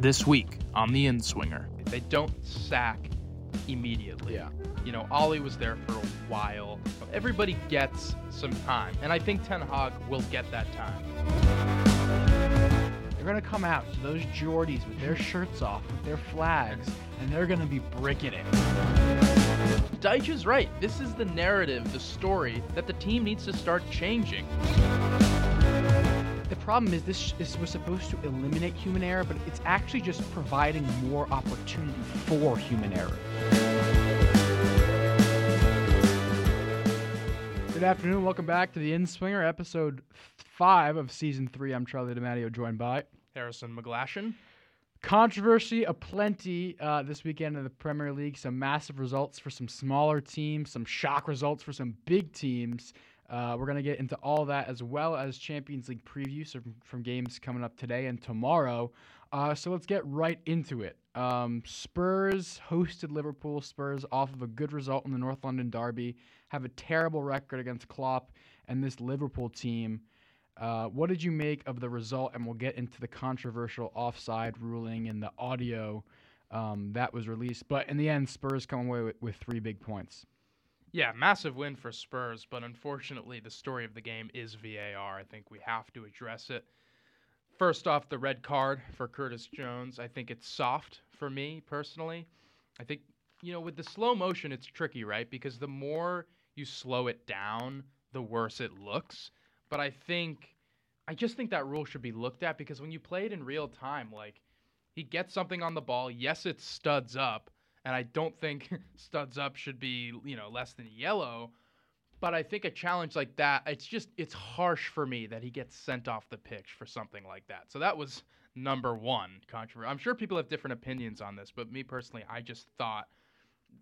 this week on the Inswinger. They don't sack immediately. Yeah. You know, Ole was there for a while. Everybody gets some time, and I think Ten Hag will get that time. They're gonna come out to those Geordies with their shirts off, with their flags, and they're gonna be bricking it. Dyche is right. This is the narrative, the story that the team needs to start changing. The problem is this, this was supposed to eliminate human error, but it's actually just providing more opportunity for human error. Good afternoon. Welcome back to the Inswinger, episode five of season three. I'm Charlie DiMatteo, joined by Harrison McGlashan. controversy aplenty uh, this weekend in the Premier League. Some massive results for some smaller teams, some shock results for some big teams. Uh, we're going to get into all that as well as Champions League previews from, from games coming up today and tomorrow. Uh, so let's get right into it. Um, Spurs hosted Liverpool. Spurs off of a good result in the North London Derby have a terrible record against Klopp and this Liverpool team. Uh, what did you make of the result? And we'll get into the controversial offside ruling and the audio um, that was released. But in the end, Spurs come away with, with three big points. Yeah, massive win for Spurs, but unfortunately, the story of the game is VAR. I think we have to address it. First off, the red card for Curtis Jones. I think it's soft for me personally. I think, you know, with the slow motion, it's tricky, right? Because the more you slow it down, the worse it looks. But I think, I just think that rule should be looked at because when you play it in real time, like, he gets something on the ball. Yes, it studs up, and I don't think studs up should be, you know, less than yellow. But I think a challenge like that, it's just it's harsh for me that he gets sent off the pitch for something like that. So that was number one controversy. I'm sure people have different opinions on this, but me personally, I just thought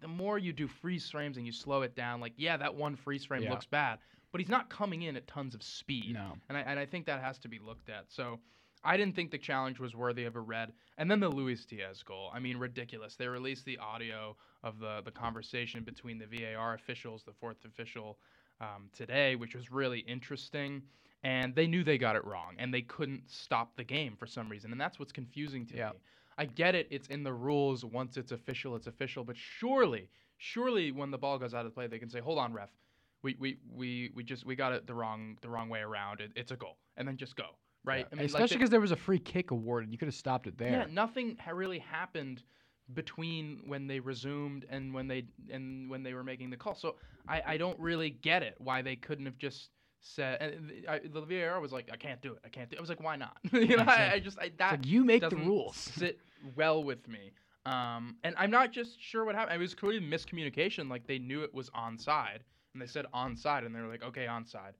the more you do freeze frames and you slow it down, like yeah, that one freeze frame Yeah. looks bad, but he's not coming in at tons of speed. No. And I, and I think that has to be looked at. So I didn't think the challenge was worthy of a red. And then the Luis Diaz goal. I mean, ridiculous. They released the audio of the, the conversation between the VAR officials, the fourth official, um, today, which was really interesting. And they knew they got it wrong, and they couldn't stop the game for some reason. And that's what's confusing to Yeah. me. I get it. It's in the rules. Once it's official, it's official. But surely, surely, when the ball goes out of play, they can say, "Hold on, ref. We we we, we just we got it the wrong the wrong way around. It, it's a goal," and then just go right. Yeah. like Especially they- because there was a free kick awarded. You could have stopped it there. yeah, nothing ha- really happened between when they resumed and when they and when they were making the call. So I, I don't really get it why they couldn't have just said. And I, the VAR was like, I can't do it. I can't do. it. I was like, why not? you know, I, I just I, that like you make the rules. sit well with me. Um, and I'm not just sure what happened. It was clearly miscommunication. Like they knew it was onside, and they said onside, and they were like, okay, onside.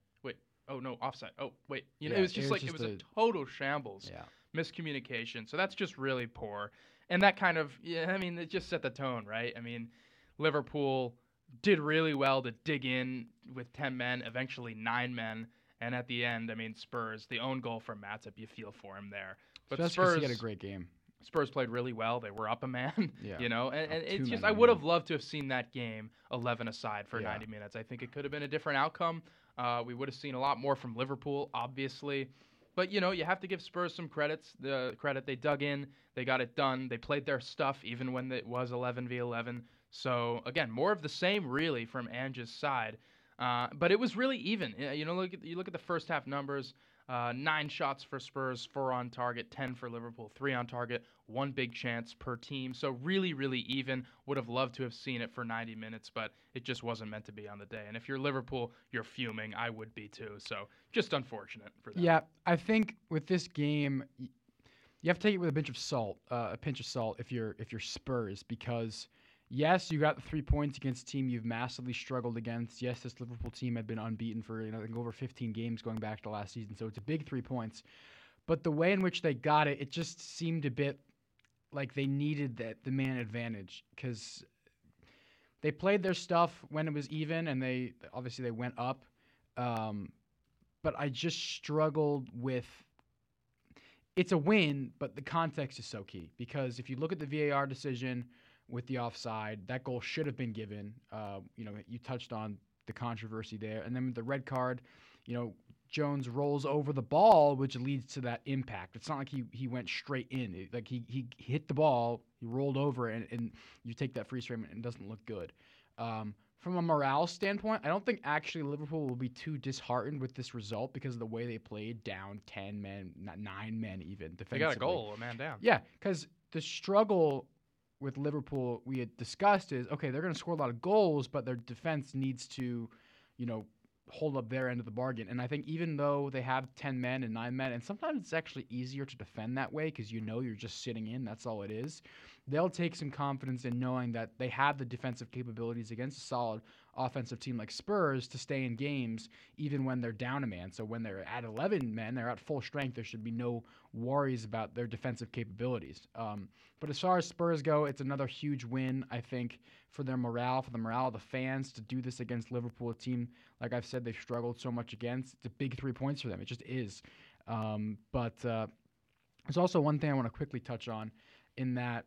Oh no, offside. Oh wait, you know, Yeah, it was just it was like just it was a a- total shambles Yeah. miscommunication. So that's just really poor. And that kind of, yeah, I mean, it just set the tone, right? I mean, Liverpool did really well to dig in with 10 men, eventually nine men. And at the end, I mean, Spurs, the own goal from Matip, you feel for him there. But Especially Spurs, he had a great game. Spurs played really well. They were up a man, Yeah. you know, and, and it's just, I would have loved to have seen that game 11 aside for Yeah. 90 minutes. I think it could have been a different outcome. Uh, we would have seen a lot more from Liverpool, obviously. But, you know, you have to give Spurs some credits. The credit they dug in, they got it done. They played their stuff even when it was 11 v 11. So, again, more of the same, really, from Ange's side. Uh, but it was really even. You know, look at you look at the first half numbers. Uh, nine shots for Spurs, four on target, ten for Liverpool, three on target, one big chance per team. So really, really even. Would have loved to have seen it for 90 minutes, but it just wasn't meant to be on the day. And if you're Liverpool, you're fuming. I would be too. So just unfortunate for them. Yeah, I think with this game, you have to take it with a pinch of salt. Uh, a pinch of salt if you're if you're Spurs, because yes, you got the three points against a team you've massively struggled against. Yes, this Liverpool team had been unbeaten for you know I think over 15 games going back to last season, so it's a big three points. But the way in which they got it, it just seemed a bit like they needed that the man advantage because they played their stuff when it was even, and they obviously they went up. Um, but I just struggled with. It's a win, but the context is so key because if you look at the VAR decision with the offside, that goal should have been given. Uh, you know, you touched on the controversy there, and then with the red card, you know, Jones rolls over the ball, which leads to that impact. It's not like he, he went straight in. It- like he, he hit the ball, he rolled over, and, and you take that freeze frame and it doesn't look good. Um, from a morale standpoint, I don't think actually Liverpool will be too disheartened with this result because of the way they played down 10 men, not 9 men even defensively. They got a goal, a man down. Yeah, because the struggle with Liverpool we had discussed is okay, they're going to score a lot of goals, but their defense needs to, you know, hold up their end of the bargain. And I think even though they have 10 men and 9 men, and sometimes it's actually easier to defend that way because you know you're just sitting in, that's all it is. They'll take some confidence in knowing that they have the defensive capabilities against a solid offensive team like Spurs to stay in games even when they're down a man. So when they're at 11 men, they're at full strength, there should be no worries about their defensive capabilities. Um, but as far as Spurs go, it's another huge win, I think, for their morale, for the morale of the fans to do this against Liverpool, a team, like I've said, they've struggled so much against. It's a big three points for them. It just is. Um, but uh, there's also one thing I want to quickly touch on in that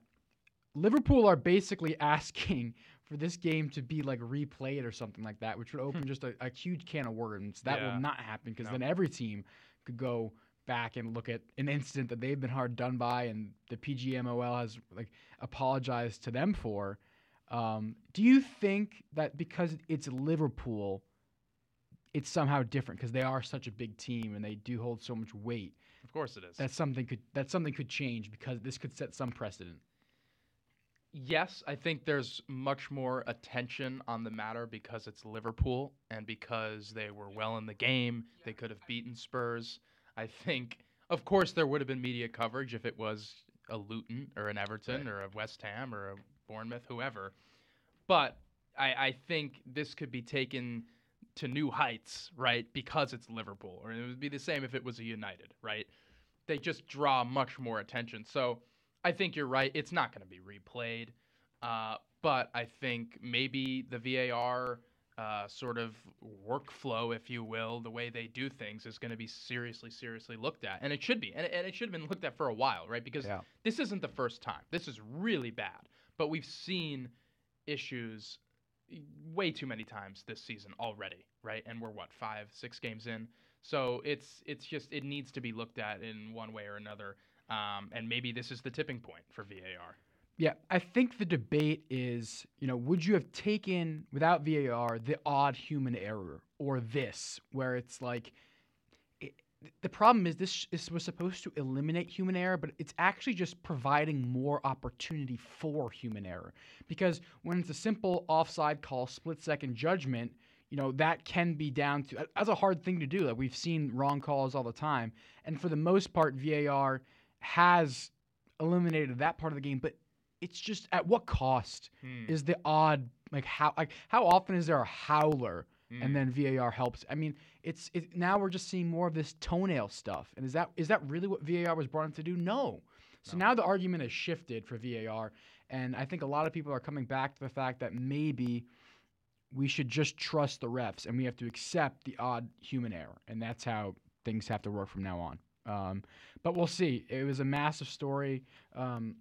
Liverpool are basically asking for this game to be like replayed or something like that, which would open just a, a huge can of worms. That Yeah. will not happen because No. then every team could go back and look at an incident that they've been hard done by and the PGMOL has like apologized to them for. Um, do you think that because it's Liverpool, it's somehow different because they are such a big team and they do hold so much weight Of course it is. that something could that something could change because this could set some precedent? Yes, I think there's much more attention on the matter because it's Liverpool and because they were well in the game. They could have beaten Spurs. I think, of course, there would have been media coverage if it was a Luton or an Everton or a West Ham or a Bournemouth, whoever. But I, I think this could be taken to new heights, right? Because it's Liverpool, or it would be the same if it was a United, right? They just draw much more attention. So I think you're right. It's not going to be replayed, uh, but I think maybe the VAR uh, sort of workflow, if you will, the way they do things is going to be seriously, seriously looked at, and it should be, and, and it should have been looked at for a while, right? Because Yeah. this isn't the first time. This is really bad, but we've seen issues way too many times this season already, right? And we're what five, six games in, so it's it's just it needs to be looked at in one way or another. Um, and maybe this is the tipping point for VAR. Yeah, I think the debate is, you know, would you have taken without VAR the odd human error or this, where it's like, it, the problem is this, this was supposed to eliminate human error, but it's actually just providing more opportunity for human error. Because when it's a simple offside call, split second judgment, you know, that can be down to, that's a hard thing to do. Like we've seen wrong calls all the time. And for the most part, VAR has eliminated that part of the game, but it's just at what cost Hmm. is the odd like how like how often is there a howler Hmm. and then VAR helps? I mean, it's it, now we're just seeing more of this toenail stuff. And is that is that really what VAR was brought in to do? No. So No. now the argument has shifted for VAR, and I think a lot of people are coming back to the fact that maybe we should just trust the refs and we have to accept the odd human error, and that's how things have to work from now on. Um, but we'll see. It was a massive story um,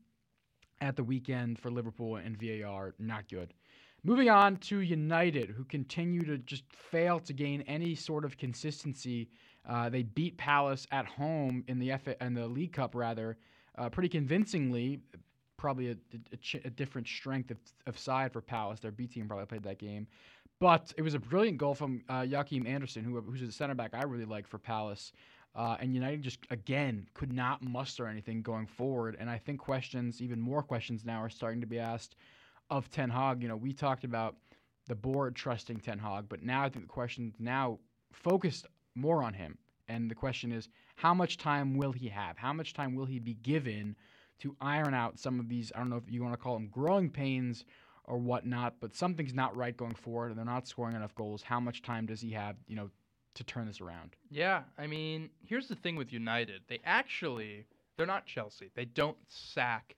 at the weekend for Liverpool and VAR. Not good. Moving on to United, who continue to just fail to gain any sort of consistency. Uh, they beat Palace at home in the FA, in the League Cup, rather, uh, pretty convincingly. Probably a, a, ch- a different strength of, of side for Palace. Their B team probably played that game, but it was a brilliant goal from uh, Joachim Andersen, who, who's a center back I really like for Palace. Uh, and United just again could not muster anything going forward. And I think questions, even more questions now, are starting to be asked of Ten Hag. You know, we talked about the board trusting Ten Hag, but now I think the question now focused more on him. And the question is, how much time will he have? How much time will he be given to iron out some of these? I don't know if you want to call them growing pains or whatnot, but something's not right going forward, and they're not scoring enough goals. How much time does he have? You know, to turn this around. Yeah, I mean, here's the thing with United. They actually they're not Chelsea. They don't sack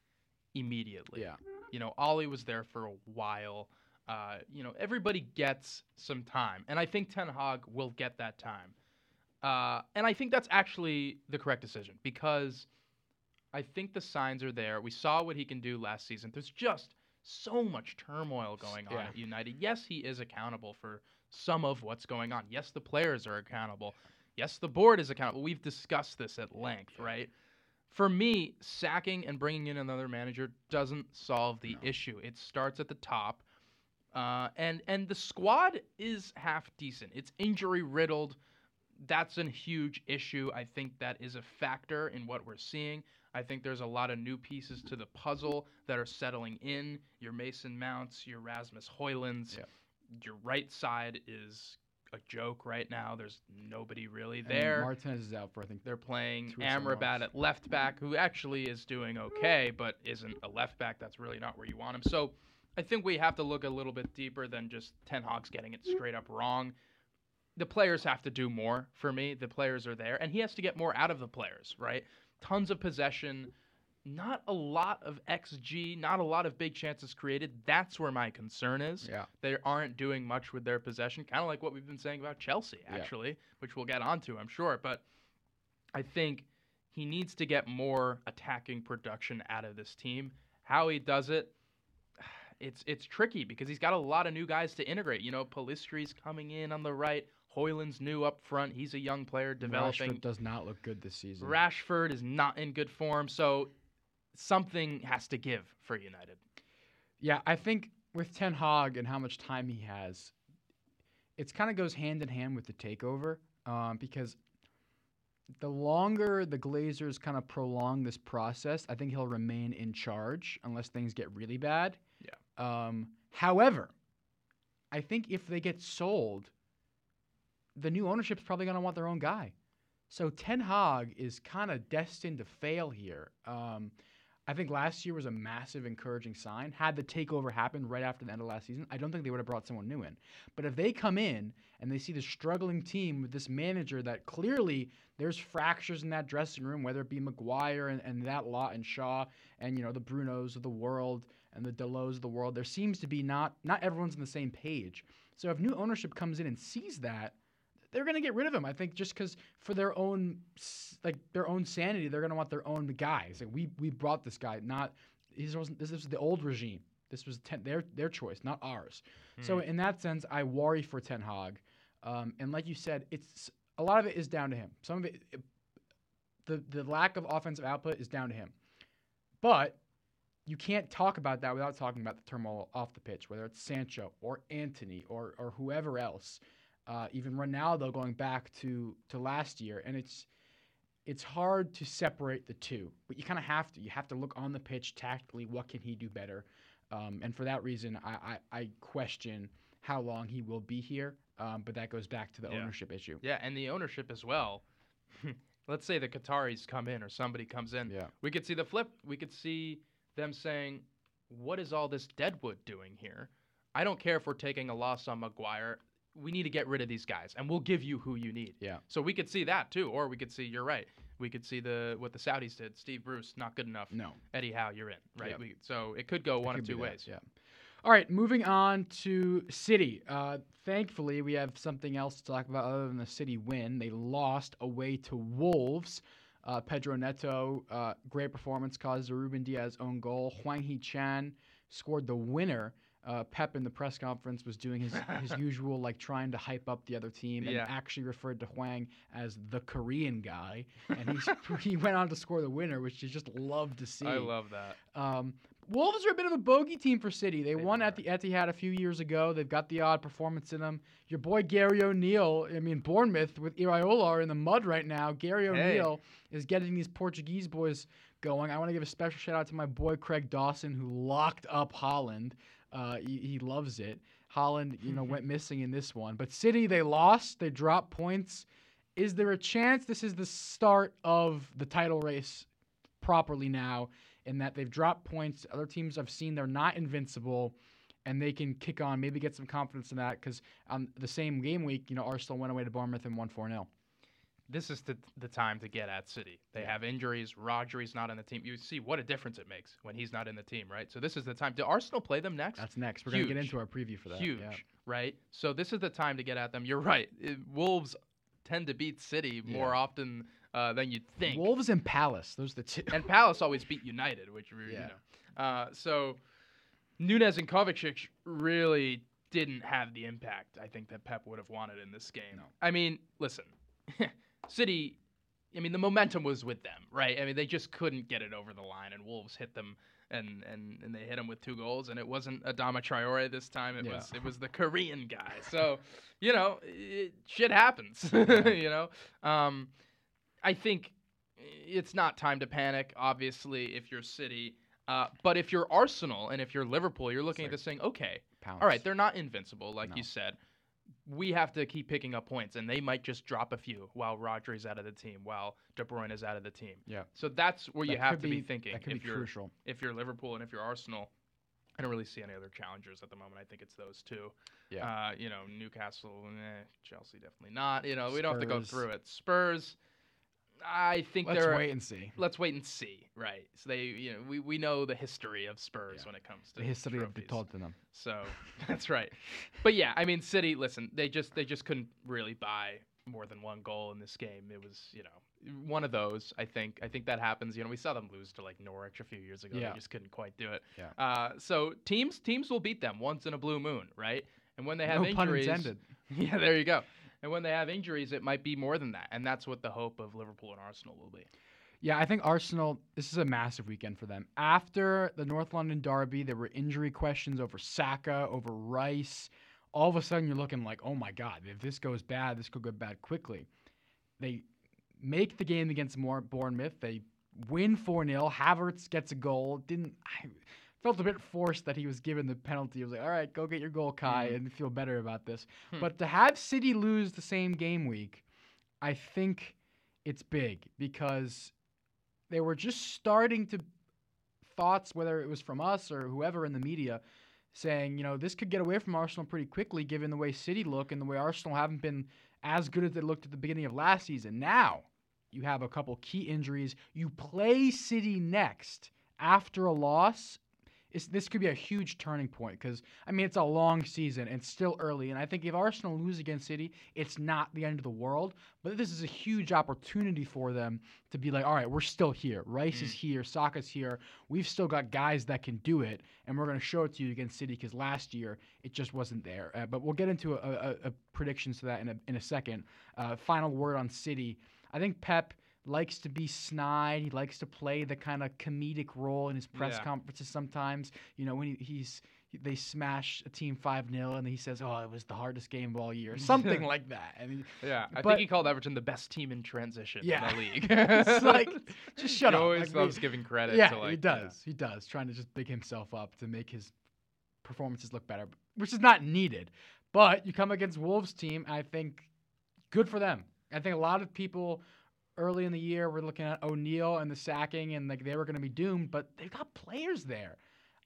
immediately. Yeah. You know, Ole was there for a while. Uh, you know, everybody gets some time, and I think Ten Hag will get that time. Uh, and I think that's actually the correct decision because I think the signs are there. We saw what he can do last season. There's just so much turmoil going on Yeah. at United. Yes, he is accountable for some of what's going on. Yes, the players are accountable. Yes, the board is accountable. We've discussed this at length, right? For me, sacking and bringing in another manager doesn't solve the No. issue. It starts at the top, uh, and and the squad is half decent. It's injury riddled. That's a huge issue. I think that is a factor in what we're seeing. I think there's a lot of new pieces to the puzzle that are settling in. Your Mason Mounts, your Rasmus Hojlunds, Yep. Your right side is a joke right now. There's nobody really And there. Martinez is out for I think They're playing Two or something Amrabat at left back, who actually is doing okay, but isn't a left back. That's really not where you want him. So I think we have to look a little bit deeper than just Ten Hag's getting it straight up wrong. The players have to do more for me. The players are there, and he has to get more out of the players, right? Tons of possession, not a lot of XG, not a lot of big chances created. That's where my concern is yeah. they aren't doing much with their possession, kind of like what we've been saying about Chelsea, Yeah. actually, which we'll get onto, I'm sure. But I think he needs to get more attacking production out of this team. How he does it, it's it's tricky because he's got a lot of new guys to integrate. You know, Pellistri's coming in on the right, Hojlund's new up front. He's a young player developing. Rashford does not look good this season. Rashford is not in good form, so something has to give for United. Yeah, I think with Ten Hag and how much time he has, it kind of goes hand in hand with the takeover um, because the longer the Glazers kind of prolong this process, I think he'll remain in charge unless things get really bad. Yeah. Um, however, I think if they get sold, the new ownership's probably going to want their own guy. So Ten Hag is kind of destined to fail here. Um, I think last year was a massive encouraging sign. Had the takeover happened right after the end of last season, I don't think they would have brought someone new in. But if they come in and they see the struggling team with this manager that clearly there's fractures in that dressing room, whether it be Maguire and, and that lot and Shaw and you know the Brunos of the world and the Delos of the world, there seems to be not not everyone's on the same page. So if new ownership comes in and sees that, they're going to get rid of him. I think just because for their own like their own sanity, they're going to want their own guys. Like we we brought this guy, not this wasn't this was the old regime. This was ten, their their choice, not ours. So Hmm. in that sense, I worry for Ten Hag. Um, and like you said, it's a lot of it is down to him. Some of it, it- the the lack of offensive output is down to him. But you can't talk about that without talking about the turmoil off the pitch, whether it's Sancho or Antony or or whoever else, uh, even Ronaldo going back to to last year, and it's it's hard to separate the two, but you kind of have to. You have to look on the pitch tactically. What can he do better? Um, and for that reason, I, I, I question how long he will be here. Um, but that goes back to the Yeah. ownership issue. Yeah, and the ownership as well. Let's say the Qataris come in or somebody comes in. Yeah. We could see the flip. We could see them saying, "What is all this Deadwood doing here? I don't care if we're taking a loss on Maguire. We need to get rid of these guys, and we'll give you who you need." Yeah. So we could see that too, or we could see you're right. We could see the what the Saudis did. Steve Bruce not good enough. No. Eddie Howe, you're in. Right. Yep. We, so it could go one of two ways. Yeah. All right, moving on to City. Uh, thankfully, we have something else to talk about other than the City win. They lost away to Wolves. Uh, Pedro Neto, uh, great performance, caused a Ruben Dias own goal. Hwang Hee Chan scored the winner. Uh, Pep in the press conference was doing his, his usual, like trying to hype up the other team, and Yeah. actually referred to Hwang as the Korean guy. And he's, he went on to score the winner, which you just love to see. I love that. Um, Wolves are a bit of a bogey team for City. They, They won are. at the Etihad a few years ago. They've got the odd performance in them. Your boy Gary O'Neill, I mean Bournemouth with Iraola are in the mud right now. Gary Hey. O'Neill is getting these Portuguese boys going. I want to give a special shout out to my boy Craig Dawson who locked up Haaland. Uh, he, he loves it. Haaland, you know, went missing in this one. But City, they lost. They dropped points. Is there a chance this is the start of the title race properly now? in that they've dropped points. Other teams I've seen they're not invincible, and they can kick on, maybe get some confidence in that because on the same game week, you know, Arsenal went away to Bournemouth and won 4 0. This is the, the time to get at City. They Yeah. have injuries. Rodri's not in the team. You see what a difference it makes when he's not in the team, right? So this is the time. Do Arsenal play them next? That's next. We're going to get into our preview for that. Huge, Yeah. right? So this is the time to get at them. You're right. It- Wolves tend to beat City more Yeah. often uh, than you'd think. Wolves and Palace, those are the two. and Palace always beat United, which we- you Yeah. know. Uh, so Nunes and Kovacic really didn't have the impact I think that Pep would have wanted in this game. No. I mean, listen, City, I mean, the momentum was with them, right? I mean, they just couldn't get it over the line, and Wolves hit them. And, and, and they hit him with two goals, and it wasn't Adama Traore this time. It Yeah. was it was the Korean guy. So, you know, it, shit happens. you know, um, I think it's not time to panic. Obviously, if you're City, uh, but if you're Arsenal and if you're Liverpool, you're looking at like- this saying, okay, all right, they're not invincible, like No. you said. We have to keep picking up points, and they might just drop a few while Rodri's out of the team, while De Bruyne is out of the team. Yeah. So that's where you have to be, thinking. That could if be you're crucial. if you're Liverpool and if you're Arsenal, I don't really see any other challengers at the moment. I think it's those two. Yeah. Uh, you know, Newcastle, eh, Chelsea, definitely not. You know, we don't have to go through it. Spurs, I think Let's they're. wait and see. Let's wait and see. Right. So they, you know, we, we know the history of Spurs Yeah. when it comes to The history of the trophies. Tottenham. So that's right. But yeah, I mean, City. Listen, they just they just couldn't really buy more than one goal in this game. It was you know one of those. I think I think that happens. You know, we saw them lose to like Norwich a few years ago. Yeah. They just couldn't quite do it. Yeah. Uh, so teams teams will beat them once in a blue moon, right? And when they have no pun injuries, intended. yeah, there you go. And when they have injuries, it might be more than that, and that's what the hope of Liverpool and Arsenal will be. Yeah, I think Arsenal, this is a massive weekend for them. After the North London Derby, there were injury questions over Saka, over Rice. All of a sudden, you're looking like, oh my God, if this goes bad, this could go bad quickly. They make the game against Bournemouth. They win 4 0. Havertz gets a goal. Didn't. I felt a bit forced that he was given the penalty. I was like, all right, go get your goal, Kai, Mhm. and feel better about this. Hmm. But to have City lose the same game week, I think it's big because they were just starting to thoughts, whether it was from us or whoever in the media, saying, you know, this could get away from Arsenal pretty quickly given the way City look and the way Arsenal haven't been as good as they looked at the beginning of last season. Now, you have a couple key injuries. You play City next after a loss. This could be a huge turning point because I mean it's a long season and it's still early, and I think if Arsenal lose against City, it's not the end of the world. But this is a huge opportunity for them to be like, all right, we're still here. Rice is here, Saka's here. We've still got guys that can do it, and we're going to show it to you against City because last year it just wasn't there. Uh, but we'll get into a, a, a predictions to that in a, in a second. Uh, final word on City. I think Pep likes to be snide. He likes to play the kind of comedic role in his press Yeah. conferences sometimes. You know, when he, he's they smash a team 5 0 and he says, Oh, it was the hardest game of all year. Something like that. I mean, Yeah, I But- think he called Everton the best team in transition Yeah. in the league. it's like, just shut he up. always Like, we- loves giving credit. yeah, to like, he does. He does. Trying to just big himself up to make his performances look better, which is not needed. But you come against Wolves team, I think good for them. I think a lot of people early in the year we're looking at O'Neill and the sacking and like they were going to be doomed, but they've got players there.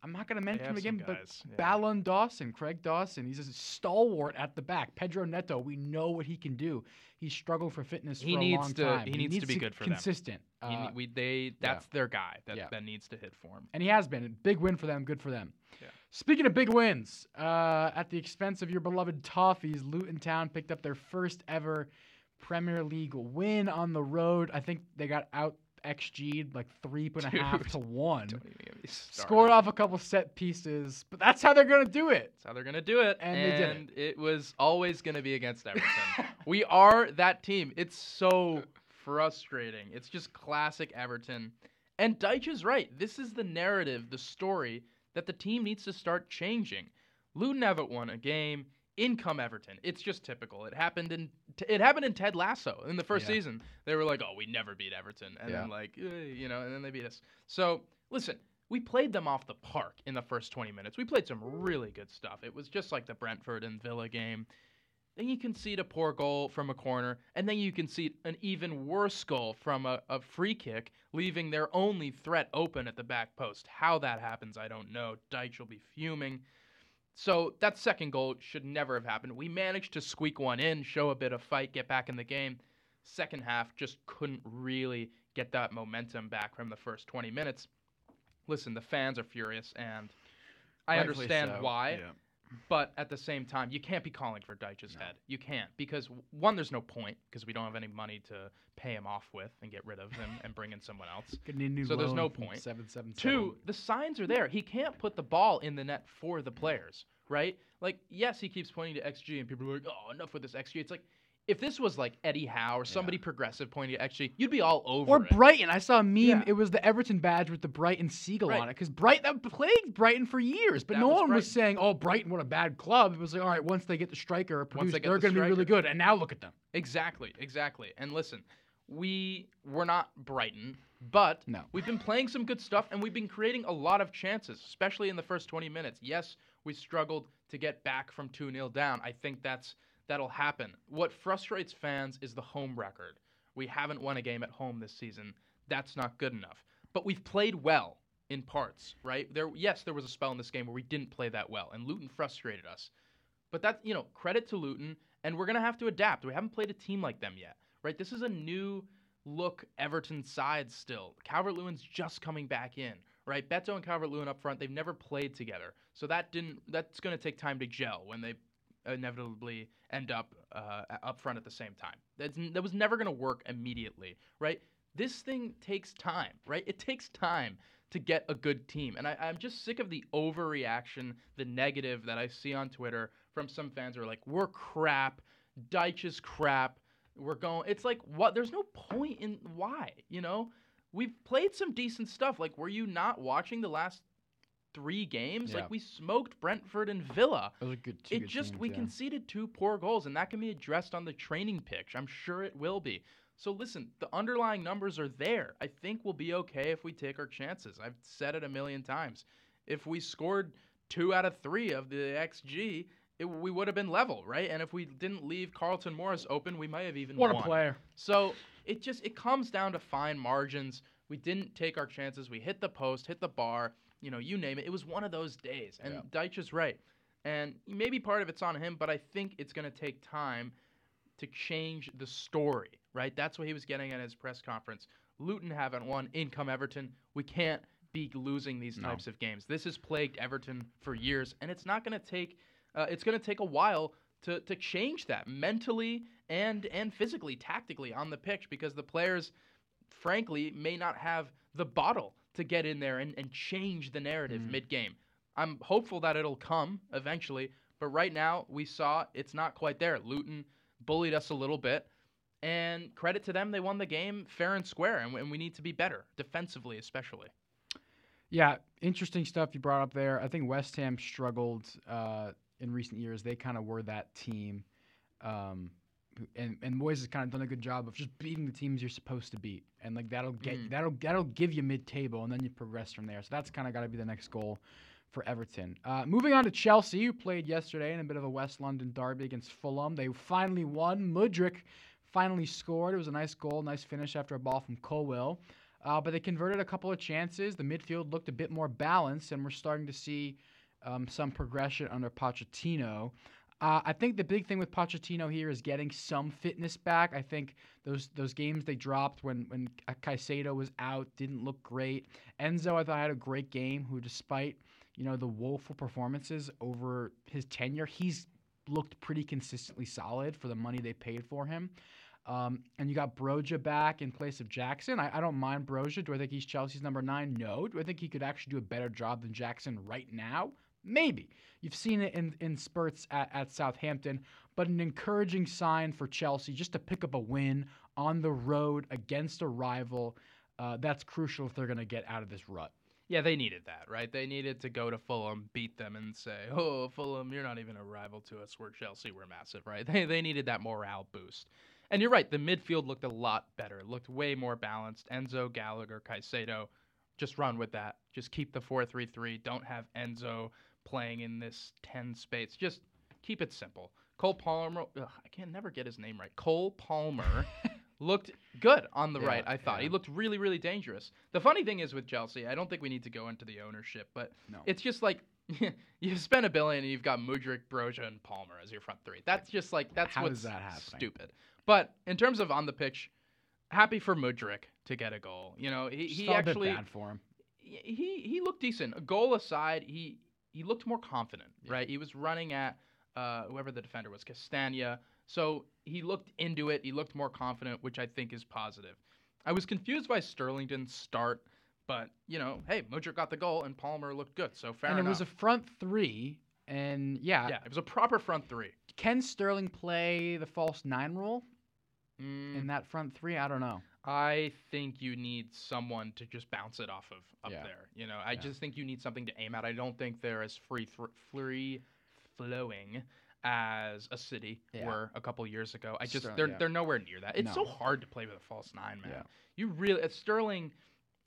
I'm not going to mention have him some again, but guys, yeah. Ballon Dawson, Craig Dawson, he's a stalwart at the back. Pedro Neto, we know what he can do. He's struggled for fitness He for a needs long to- time. he needs to be good for them. consistent. Uh, we they that's their guy that, Yeah. that needs to hit for him. and he has been. A big win for them. Good for them. Yeah. Speaking of big wins, uh, at the expense of your beloved Toffees, Luton Town picked up their first ever Premier League win on the road. I think they got out XG'd like three and a half to one. Don't even get me started. Scored off a couple set pieces, but that's how they're gonna do it. That's how they're gonna do it. And did it. it was always gonna be against Everton. we are that team. It's so frustrating. It's just classic Everton. And Dyche is right. This is the narrative, the story that the team needs to start changing. Luton haven't won a game. In come Everton. It's just typical. It happened in it happened in Ted Lasso in the first Yeah. season. They were like, "Oh, we never beat Everton," and then like, eh, you know, and then they beat us. So listen, we played them off the park in the first 20 minutes. We played some really good stuff. It was just like the Brentford and Villa game. Then you concede a poor goal from a corner, and then you concede an even worse goal from a, a free kick, leaving their only threat open at the back post. How that happens, I don't know. Dyche will be fuming. So that second goal should never have happened. We managed to squeak one in, show a bit of fight, get back in the game. Second half just couldn't really get that momentum back from the first 20 minutes. Listen, the fans are furious, and I Rightfully understand so, why. yeah. But at the same time, you can't be calling for Dyche's head. You can't because one, there's no point because we don't have any money to pay him off with and get rid of him and bring in someone else. Gonna a new So there's no point. 777. Two, the signs are there. He can't put the ball in the net for the players, right? Like, yes, he keeps pointing to XG, and people are like, "Oh, enough with this XG." It's like, if this was like Eddie Howe or somebody progressive pointing at XG, you'd be all over Or it. Brighton. I saw a meme. Yeah. It was the Everton badge with the Brighton seagull Right. on it. Because Brighton that plagued Brighton for years. But That no was one was saying, oh, Brighton, what a bad club. It was like, all right, once they get the striker produced, they get they're the going to be really good. And now look at them. Exactly, exactly. And listen, we we're not Brighton, but No. we've been playing some good stuff and we've been creating a lot of chances, especially in the first 20 minutes. Yes, we struggled to get back from 2-0 down. I think that's that'll happen. What frustrates fans is the home record. We haven't won a game at home this season. That's not good enough. But we've played well in parts, right? There yes, there was a spell in this game where we didn't play that well and Luton frustrated us. But that, you know, credit to Luton, and we're going to have to adapt. We haven't played a team like them yet, right? This is a new look Everton side still. Calvert Lewin's just coming back in, right? Beto and Calvert Lewin up front, they've never played together. So that didn't, that's going to take time to gel when they inevitably end up uh, up front at the same time. That's, that was never going to work immediately, right? This thing takes time, right? It takes time to get a good team. And I, I'm just sick of the overreaction, the negative that I see on Twitter from some fans who are like, we're crap, Dyche is crap, we're going. It's like, what? There's no point in why, you know? We've played some decent stuff. Like, were you not watching the last three games? Yeah. Like, we smoked Brentford and Villa. Good. two It just teams, we yeah. conceded two poor goals, and that can be addressed on the training pitch. I'm sure it will be. So listen, the underlying numbers are there. I think we'll be okay if we take our chances. I've said it a million times. If we scored two out of three of the xG, it, we would have been level, right? And if we didn't leave Carlton Morris open, we might have even won. What a player. So it just it comes down to fine margins. We didn't take our chances. We hit the post, hit the bar, you know, you name it. It was one of those days. And Yeah. Dyche is right. And maybe part of it's on him, but I think it's going to take time to change the story, right? That's what he was getting at his press conference. Luton haven't won. In come Everton. We can't be losing these No. types of games. This has plagued Everton for years, and it's not going to take. Uh, it's going to take a while to to change that mentally and and physically, tactically on the pitch because the players, frankly, may not have the bottle to get in there and, and change the narrative Mhm. mid game. I'm hopeful that it'll come eventually, but right now we saw it's not quite there. Luton bullied us a little bit, and credit to them, they won the game fair and square, and, we- and we need to be better defensively, especially. Yeah, interesting stuff you brought up there. I think West Ham struggled uh, in recent years. They kind of were that team, um, and and Moyes has kind of done a good job of just beating the teams you're supposed to beat, and like that'll get Mm. that'll that'll give you mid table, and then you progress from there. So that's kind of got to be the next goal for Everton. Uh, moving on to Chelsea, who played yesterday in a bit of a West London derby against Fulham. They finally won. Mudryk finally scored. It was a nice goal, nice finish after a ball from Colwill. Uh, but they converted a couple of chances. The midfield looked a bit more balanced, and we're starting to see um, some progression under Pochettino. Uh, I think the big thing with Pochettino here is getting some fitness back. I think those those games they dropped when when Caicedo was out didn't look great. Enzo I thought had a great game. Who, despite you know the woeful performances over his tenure, he's looked pretty consistently solid for the money they paid for him. Um, and you got Broja back in place of Jackson. I, I don't mind Broja. Do I think he's Chelsea's number nine? No. Do I think he could actually do a better job than Jackson right now? Maybe. You've seen it in, in spurts at, at Southampton, but an encouraging sign for Chelsea just to pick up a win on the road against a rival. Uh, that's crucial if they're going to get out of this rut. Yeah, they needed that, right? They needed to go to Fulham, beat them, and say, "Oh, Fulham, you're not even a rival to us. We're Chelsea. We're massive, right?" They they needed that morale boost. And you're right. The midfield looked a lot better. Looked way more balanced. Enzo, Gallagher, Caicedo, just run with that. Just keep the four-three-three. Don't have Enzo playing in this ten space. Just keep it simple. Cole Palmer. Ugh, I can never get his name right. Cole Palmer. looked good on the Yeah, right. I thought he looked really, really dangerous. The funny thing is with Chelsea, I don't think we need to go into the ownership, but No. it's just like you've spent a billion and you've got Mudryk, Broja, and Palmer as your front three. That's just like that's How what's that stupid. But in terms of on the pitch, happy for Mudryk to get a goal. You know, he, he felt a bit actually bad for him. he he looked decent. A goal aside, he he looked more confident, Yeah. right? He was running at uh, whoever the defender was, Castagna. So he looked into it. He looked more confident, which I think is positive. I was confused by Sterlington's start, but you know, hey, Mudryk got the goal and Palmer looked good, so fair and enough. it was a front three And yeah, Yeah, it was a proper front three. can Sterling play the false nine role Mm, in that front three? I don't know. I think you need someone to just bounce it off of up Yeah. there. You know, I Yeah. just think you need something to aim at. I don't think they're as free thr free flowing as a city Yeah. were a couple years ago. I just Sterling, they're they're nowhere near that. It's so hard to play with a false nine, man. You really Sterling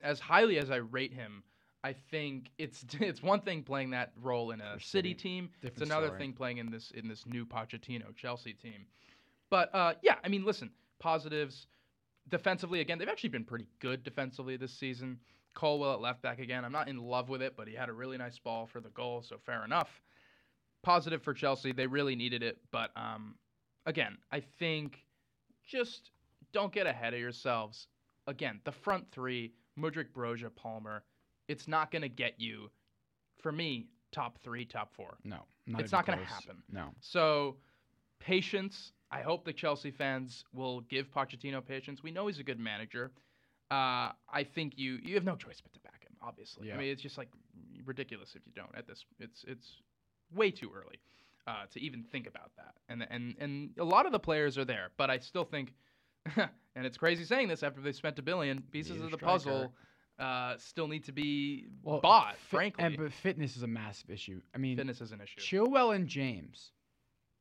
as highly as I rate him, I think it's it's one thing playing that role in a city City. team. It's another story. thing playing in this in this new Pochettino Chelsea team. But uh, yeah, I mean, listen, positives defensively again. They've actually been pretty good defensively this season. Colwill at left back again. I'm not in love with it, but he had a really nice ball for the goal, so fair enough. Positive for Chelsea. They really needed it, but um, again, I think just don't get ahead of yourselves. Again, the front three: Mudryk, Broja, Palmer. It's not going to get you, for me, top three, top four. No, not It's not gonna happen. No. So, patience. I hope the Chelsea fans will give Pochettino patience. We know he's a good manager. Uh, I think you you have no choice but to back him. Obviously, Yeah. I mean it's just like ridiculous if you don't. At this, it's it's way too early uh, to even think about that. And and and a lot of the players are there, but I still think, and it's crazy saying this after they spent a billion pieces of the striker. puzzle. Uh, still need to be Well, bought. fi- frankly, and but fitness is a massive issue. I mean, fitness is an issue. Chilwell and James,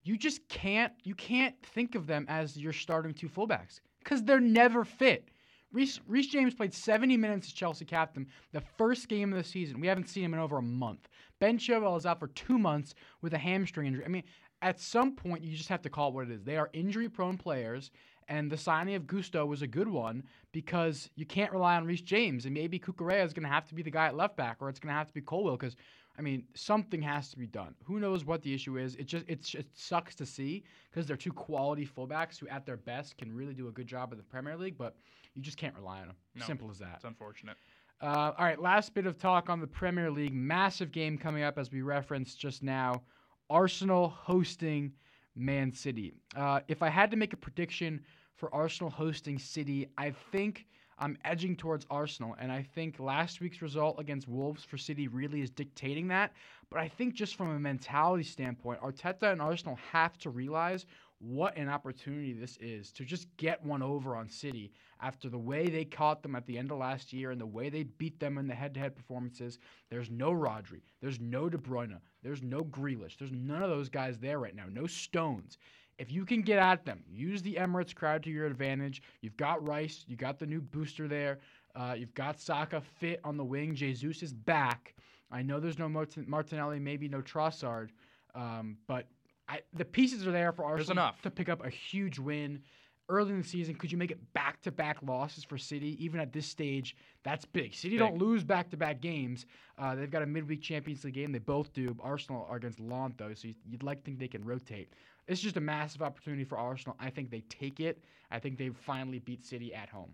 you just can't you can't think of them as your starting two fullbacks because they're never fit. Reece James played 70 minutes as Chelsea captain the first game of the season. We haven't seen him in over a month. Ben Chilwell is out for two months with a hamstring injury. I mean, at some point, you just have to call it what it is. They are injury prone players, and the signing of Gusto was a good one because you can't rely on Reece James. And maybe Cucurella is going to have to be the guy at left back, or it's going to have to be Colwill because I mean, something has to be done. Who knows what the issue is? It just it's, it sucks to see because they're two quality fullbacks who, at their best, can really do a good job in the Premier League, but you just can't rely on them. No. Simple as that. It's unfortunate. Uh, all right, last bit of talk on the Premier League. Massive game coming up as we referenced just now. Arsenal hosting Man City. Uh, if I had to make a prediction for Arsenal hosting City, I think I'm edging towards Arsenal, and I think last week's result against Wolves for City really is dictating that. But I think just from a mentality standpoint, Arteta and Arsenal have to realize what an opportunity this is to just get one over on City after the way they caught them at the end of last year and the way they beat them in the head-to-head performances. There's no Rodri, there's no De Bruyne, there's no Grealish, there's none of those guys there right now. No Stones. If you can get at them, use the Emirates crowd to your advantage. You've got Rice, you got the new booster there. Uh, you've got Saka fit on the wing. Jesus is back. I know there's no Martin- Martinelli, maybe no Trossard, um, but I, the pieces are there for Arsenal enough. to pick up a huge win early in the season. Could you make it back-to-back losses for City? Even at this stage, that's big. City don't lose back-to-back games. Uh, they've got a midweek Champions League game. They both do. Arsenal are against Lens, though, so you- you'd like to think they can rotate. It's just a massive opportunity for Arsenal. I think they take it. I think they finally beat City at home.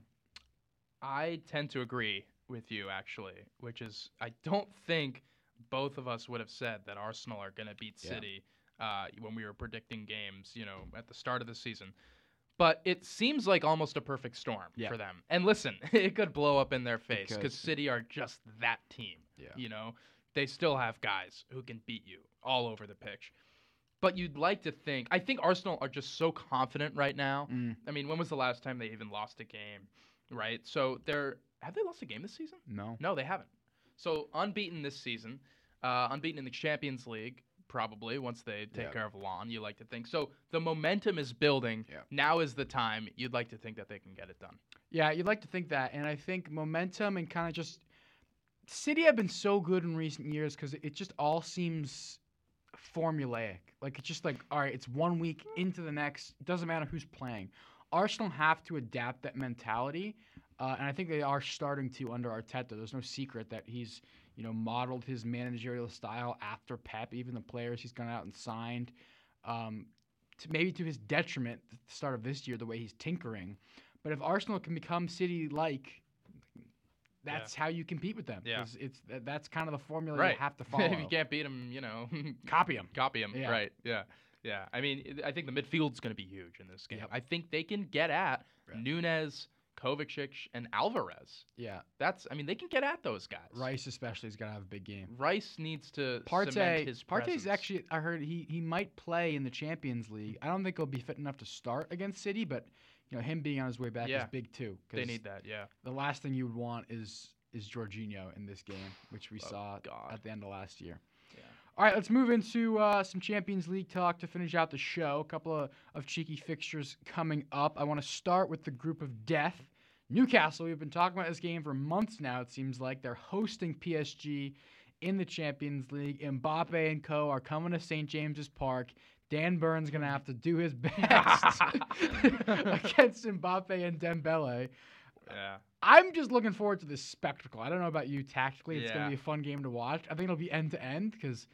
I tend to agree with you actually, which is I don't think both of us would have said that Arsenal are going to beat Yeah. City uh, when we were predicting games, you know, at the start of the season. But it seems like almost a perfect storm Yeah. for them. And listen, it could blow up in their face because City are just that team. Yeah. You know, they still have guys who can beat you all over the pitch. But you'd like to think. I think Arsenal are just so confident right now. Mm, I mean, when was the last time they even lost a game? Right. So they're have they lost a game this season? no. No, they haven't. So unbeaten this season, uh, unbeaten in the Champions League. Probably once they take Yeah. care of Lon, you like to think. So the momentum is building. Yeah. Now is the time. You'd like to think that they can get it done. Yeah, you'd like to think that, and I think momentum and kind of just City have been so good in recent years because it just all seems formulaic. Like it's just like all right, it's one week into the next. It doesn't matter who's playing. Arsenal have to adapt that mentality, uh, and I think they are starting to under Arteta. There's no secret that he's you know modeled his managerial style after Pep. Even the players he's gone out and signed, um, to maybe to his detriment at the start of this year, the way he's tinkering. But if Arsenal can become City like, that's how you compete with them. Yeah. It's that- that's kind of the formula Right. you have to follow. if you can't beat them, you know, copy them. copy them. Yeah. Right. Yeah. Yeah. I mean, I think the midfield's going to be huge in this game. Yep. I think they can get at Right. Nunes, Kovacic, and Alvarez. Yeah, That's, I mean, they can get at those guys. Rice especially is gonna have a big game. Rice needs to Partey, cement his Partey's actually. I heard he he might play in the Champions League. I don't think he'll be fit enough to start against City, but you know him being on his way back Yeah. is big too. They need that, yeah. the last thing you would want is is Jorginho in this game, which we Oh, saw God. at the end of last year. Yeah. All right, let's move into uh, some Champions League talk to finish out the show. A couple of, of cheeky fixtures coming up. I want to start with the group of death. Newcastle, we've been talking about this game for months now, it seems like. They're hosting PSG in the Champions League. Mbappe and co are coming to St. James's Park. Dan Burn's going to have to do his best against Mbappe and Dembele. Yeah. I'm just looking forward to this spectacle. I don't know about you tactically. It's going to be a fun game to watch. I think it'll be end to end because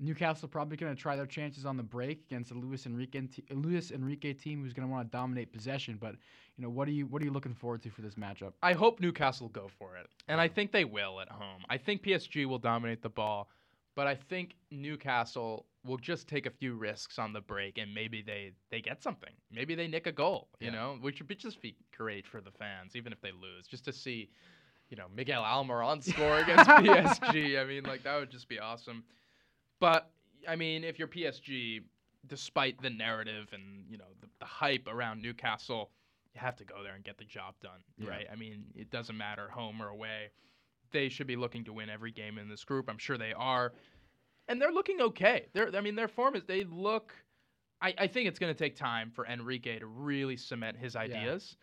Newcastle probably going to try their chances on the break against a Luis Enrique te- Luis Enrique team who's going to want to dominate possession. But you know, what are you what are you looking forward to for this matchup? I hope Newcastle go for it, and I think they will at home. I think PSG will dominate the ball, but I think Newcastle will just take a few risks on the break, and maybe they they get something. Maybe they nick a goal, you Yeah. know, which would just be great for the fans, even if they lose, just to see, you know, Miguel Almiron score against PSG. I mean, like that would just be awesome. But I mean, if you're PSG, despite the narrative and you know the, the hype around Newcastle, you have to go there and get the job done, Yeah. right? I mean, it doesn't matter home or away. They should be looking to win every game in this group. I'm sure they are, and they're looking okay. They're, I mean, their form is they look. I, I think it's going to take time for Enrique to really cement his ideas,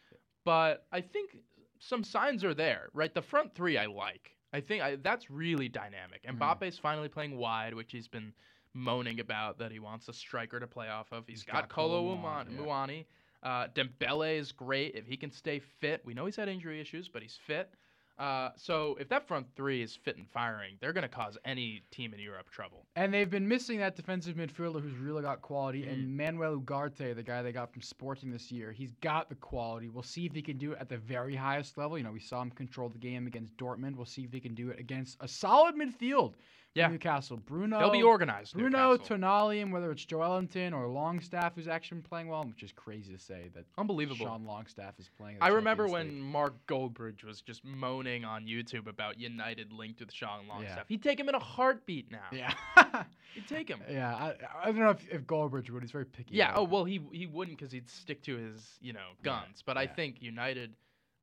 but I think some signs are there, right? The front three I like. I think I, that's really dynamic. Mhm. Mbappe's finally playing wide, which he's been moaning about that he wants a striker to play off of. He's he's got got Kolo Muani, Muani. Uh, Dembele is great if he can stay fit. We know he's had injury issues, but he's fit. Uh, so if that front three is fit and firing, they're going to cause any team in Europe trouble. And they've been missing that defensive midfielder who's really got quality. Mm. And Manuel Ugarte, the guy they got from Sporting this year, he's got the quality. We'll see if he can do it at the very highest level. You know, we saw him control the game against Dortmund. We'll see if he can do it against a solid midfield Yeah. Newcastle. Bruno, They'll be organized. Bruno Newcastle. Tonali, and whether it's Joelinton or Longstaff, who's actually been playing well, which is crazy to say that Unbelievable. Sean Longstaff is playing. I remember when League. Mark Goldbridge was just moaning on YouTube about United linked with Sean Longstaff. He'd take him in a heartbeat now. Yeah. He'd take him. yeah, I, I don't know if, if Goldbridge would. He's very picky. Yeah. Oh well, he he wouldn't because he'd stick to his you know Yeah, guns. But I think United,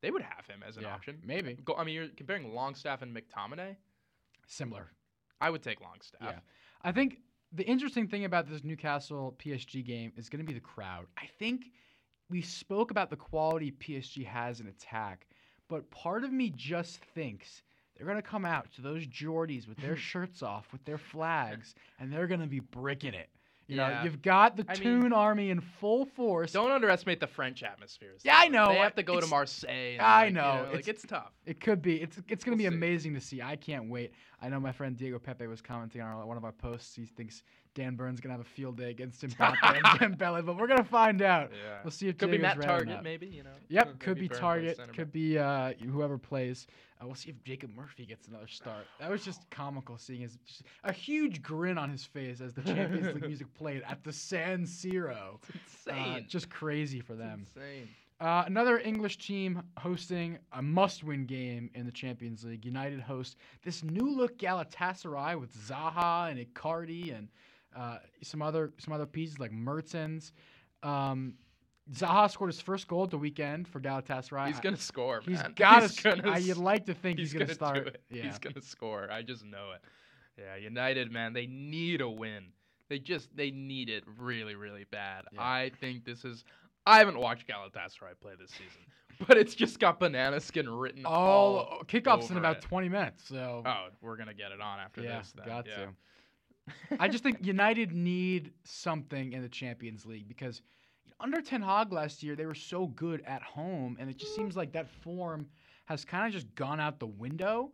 they would have him as an Yeah, option. Maybe Go, I mean, you're comparing Longstaff and McTominay. similar. I would take Longstaff. Yeah. I think the interesting thing about this Newcastle PSG game is going to be the crowd. I think we spoke about the quality PSG has in attack, but part of me just thinks they're going to come out to those Geordies with their shirts off, with their flags, and they're going to be bricking it. You know, Yeah. you've got the I mean- Toon army in full force. Don't underestimate the French atmospheres. Yeah, I know, They have to go to Marseille. I like, you know, like it's- it's tough. It could be. It's it's going to be We'll see. amazing to see. I can't wait. I know my friend Diego Pepe was commenting on our, one of our posts. He thinks Dan Burn's going to have a field day against Mbappe and Dembele, but we're going to find out. Yeah. We'll see if Could be Diego's Matt right or Targett, maybe. You know. Yep, Maybe could be Targett, could be uh, whoever plays. Uh, we'll see if Jacob Murphy gets another start. That was just comical seeing his just a huge grin on his face as the Champions League music played at the San Siro. It's Uh, insane. just crazy for It's them. insane. Uh, another English team hosting a must-win game in the Champions League. United host this new-look Galatasaray with Zaha and Icardi and uh, some other some other pieces like Mertens. Um, Zaha scored his first goal at the weekend for Galatasaray. He's gonna score, He's man. got He's to. gonna You'd like to think he's, he's gonna, gonna start. do it. Yeah. He's gonna score. I just know it. Yeah, United, man, they need a win. They just they need it really, really bad. Yeah. I think this is. I haven't watched Galatasaray play this season, but it's just got banana skin written all. all kickoffs in about it. 20 minutes. So Oh, we're gonna get it on after yeah, this. Then. got yeah. to. I just think United need something in the Champions League because under Ten Hag last year they were so good at home, and it just seems like that form has kind of just gone out the window.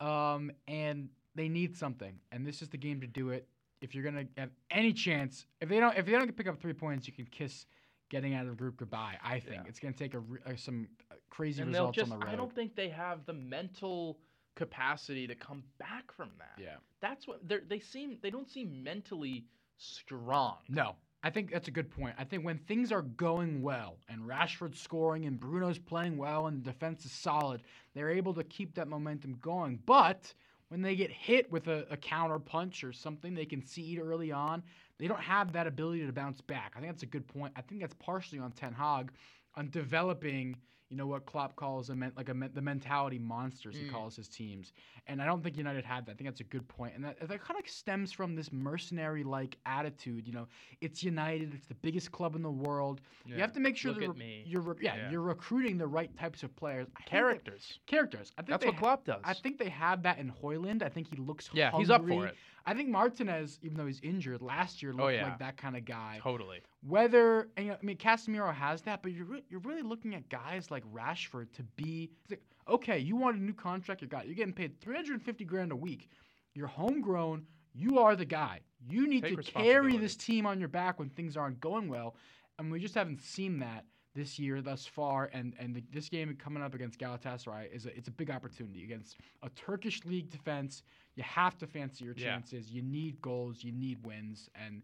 Um, and they need something, and this is the game to do it. If you're gonna have any chance, if they don't, if they don't pick up three points, you can kiss getting out of the group goodbye. I think Yeah. it's gonna take a, re- uh, some uh, crazy and results just. on the road. I don't think they have the mental capacity to come back from that. yeah. That's what they they seem. They don't seem mentally strong. No. I think that's a good point. I think when things are going well and Rashford's scoring and Bruno's playing well and the defense is solid, they're able to keep that momentum going. But when they get hit with a, a counter punch or something they can see early on, they don't have that ability to bounce back. I think that's a good point. I think that's partially on Ten Hag on developing you know what Klopp calls a men, like a men, the mentality monsters he Mm. calls his teams, and I don't think United had that. I think that's a good point, and that that kind of stems from this mercenary like attitude. You know, it's United, it's the biggest club in the world. You have to make sure that re- you're re- yeah, Yeah. you're recruiting the right types of players. Characters. characters. I think That's what ha- Klopp does. I think they have that in Hojlund. I think he looks yeah, he's up for it. I think Martinez, even though he's injured, last year oh, looked Oh, yeah. like that kind of guy. Totally. Whether and, you know, I mean Casemiro has that, but you're re- you're really looking at guys like Rashford to be like, okay. You want a new contract? You got. You're getting paid 350 grand a week. You're homegrown. You are the guy. You need Take to carry this team on your back when things aren't going well, and we just haven't seen that this year thus far. And and the, this game coming up against Galatasaray is a, it's a big opportunity against a Turkish league defense. You have to fancy your Yeah. chances. You need goals. You need wins, and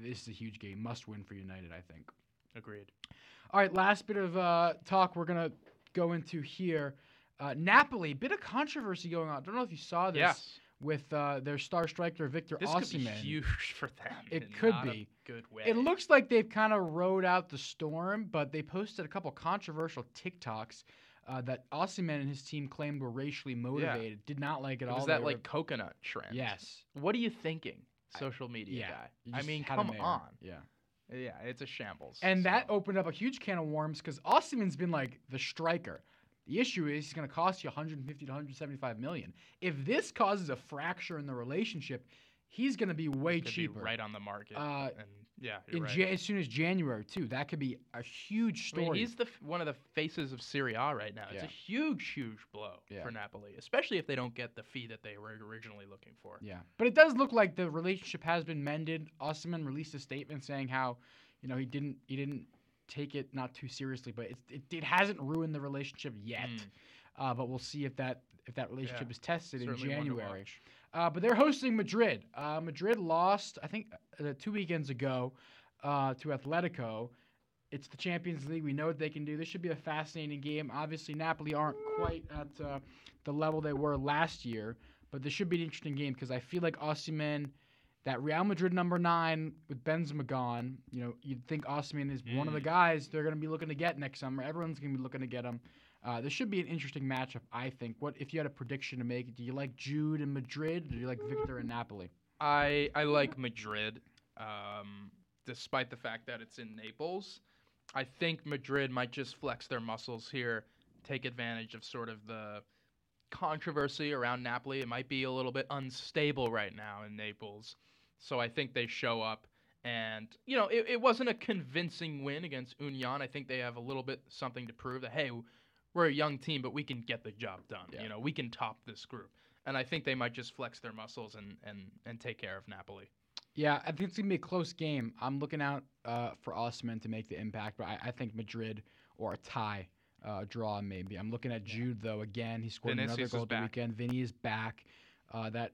this is a huge game. Must win for United, I think. Agreed. All right, last bit of uh, talk we're gonna go into here. Uh, Napoli, bit of controversy going on. I don't know if you saw this Yes. With uh, their star striker Victor This could be huge for them. It could be. good way. It looks like they've kind of rode out the storm, but they posted a couple controversial TikToks uh, that Osimhen and his team claimed were racially motivated. Did not like at It all. was They that were- like coconut trend. yes, What are you thinking, social media yeah. guy? I mean, come on. Yeah. Yeah, it's a shambles. And that opened up a huge can of worms because Osimhen's been like the striker. The issue is he's going to cost you 150 to 175 million. If this causes a fracture in the relationship, he's going to be way could be cheaper. right on the market. Uh, and yeah, right. Ja- as soon as January too, that could be a huge I mean, story. he's the f- one of the faces of Serie A right now. It's Yeah. a huge, huge blow Yeah. for Napoli, especially if they don't get the fee that they were originally looking for. yeah, but it does look like the relationship has been mended. Osimhen released a statement saying how, you know, he didn't he didn't take it not too seriously, but it it, it hasn't ruined the relationship yet. Mm. Uh, but we'll see if that if that relationship Yeah. is tested in Certainly to January. Uh, but they're hosting Madrid. Uh, Madrid lost, I think, uh, two weekends ago uh, to Atletico. It's the Champions League. We know what they can do. This should be a fascinating game. Obviously, Napoli aren't quite at uh, the level they were last year, but this should be an interesting game because I feel like Osimhen, that Real Madrid number nine with Benzema gone, you know, you'd think Osimhen is one of the Mm. guys they're going to be looking to get next summer. Everyone's going to be looking to get him. Uh, this should be an interesting matchup, I think. What if you had a prediction to make? Do you like Jude and Madrid, or do you like Victor and Napoli? I I like Madrid, um, despite the fact that it's in Naples. I think Madrid might just flex their muscles here, take advantage of sort of the controversy around Napoli. It might be a little bit unstable right now in Naples, so I think they show up. And you know, it, it wasn't a convincing win against Union. I think they have a little bit something to prove that hey, we're a young team, but we can get the job done. Yeah. You know, we can top this group. And I think they might just flex their muscles and, and, and take care of Napoli. Yeah, I think it's gonna be a close game. I'm looking out uh, for Osimhen to make the impact, but I, I think Madrid or a tie, uh, draw maybe. I'm looking at Jude though. Again, he scored another Vinicius is goal the weekend. Vinny is back. Uh, that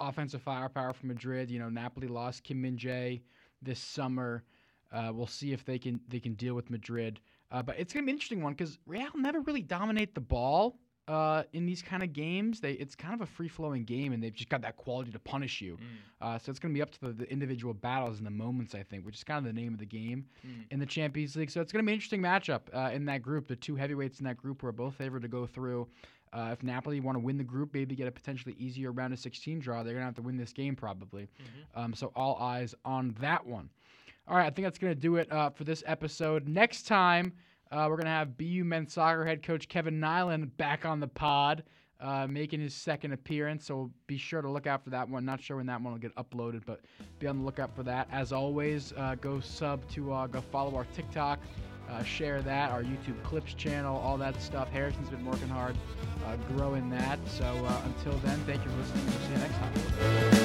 offensive firepower for Madrid. You know, Napoli lost Kim Min Jae this summer. Uh, we'll see if they can they can deal with Madrid. Uh, but it's gonna be an interesting one because Real never really dominate the ball uh, in these kind of games. They it's kind of a free flowing game, and they've just got that quality to punish you. Uh, so it's going to be up to the, the individual battles and the moments, I think, which is kind of the name of the game Mm. in the Champions League. So it's going to be an interesting matchup uh, in that group. The two heavyweights in that group were both favored to go through. Uh, if Napoli want to win the group, maybe get a potentially easier round of 16 draw, they're going to have to win this game probably. Mhm. Um, so all eyes on that one. All right, I think that's going to do it uh, for this episode. Next time, uh, we're going to have BU men's soccer head coach Kevin Nylen back on the pod, uh, making his second appearance. So be sure to look out for that one. Not sure when that one will get uploaded, but be on the lookout for that. As always, uh, go sub to, uh, go follow our TikTok, uh, share that, our YouTube clips channel, all that stuff. Harrison's been working hard uh, growing that. So uh, until then, thank you for listening. We'll see you next time.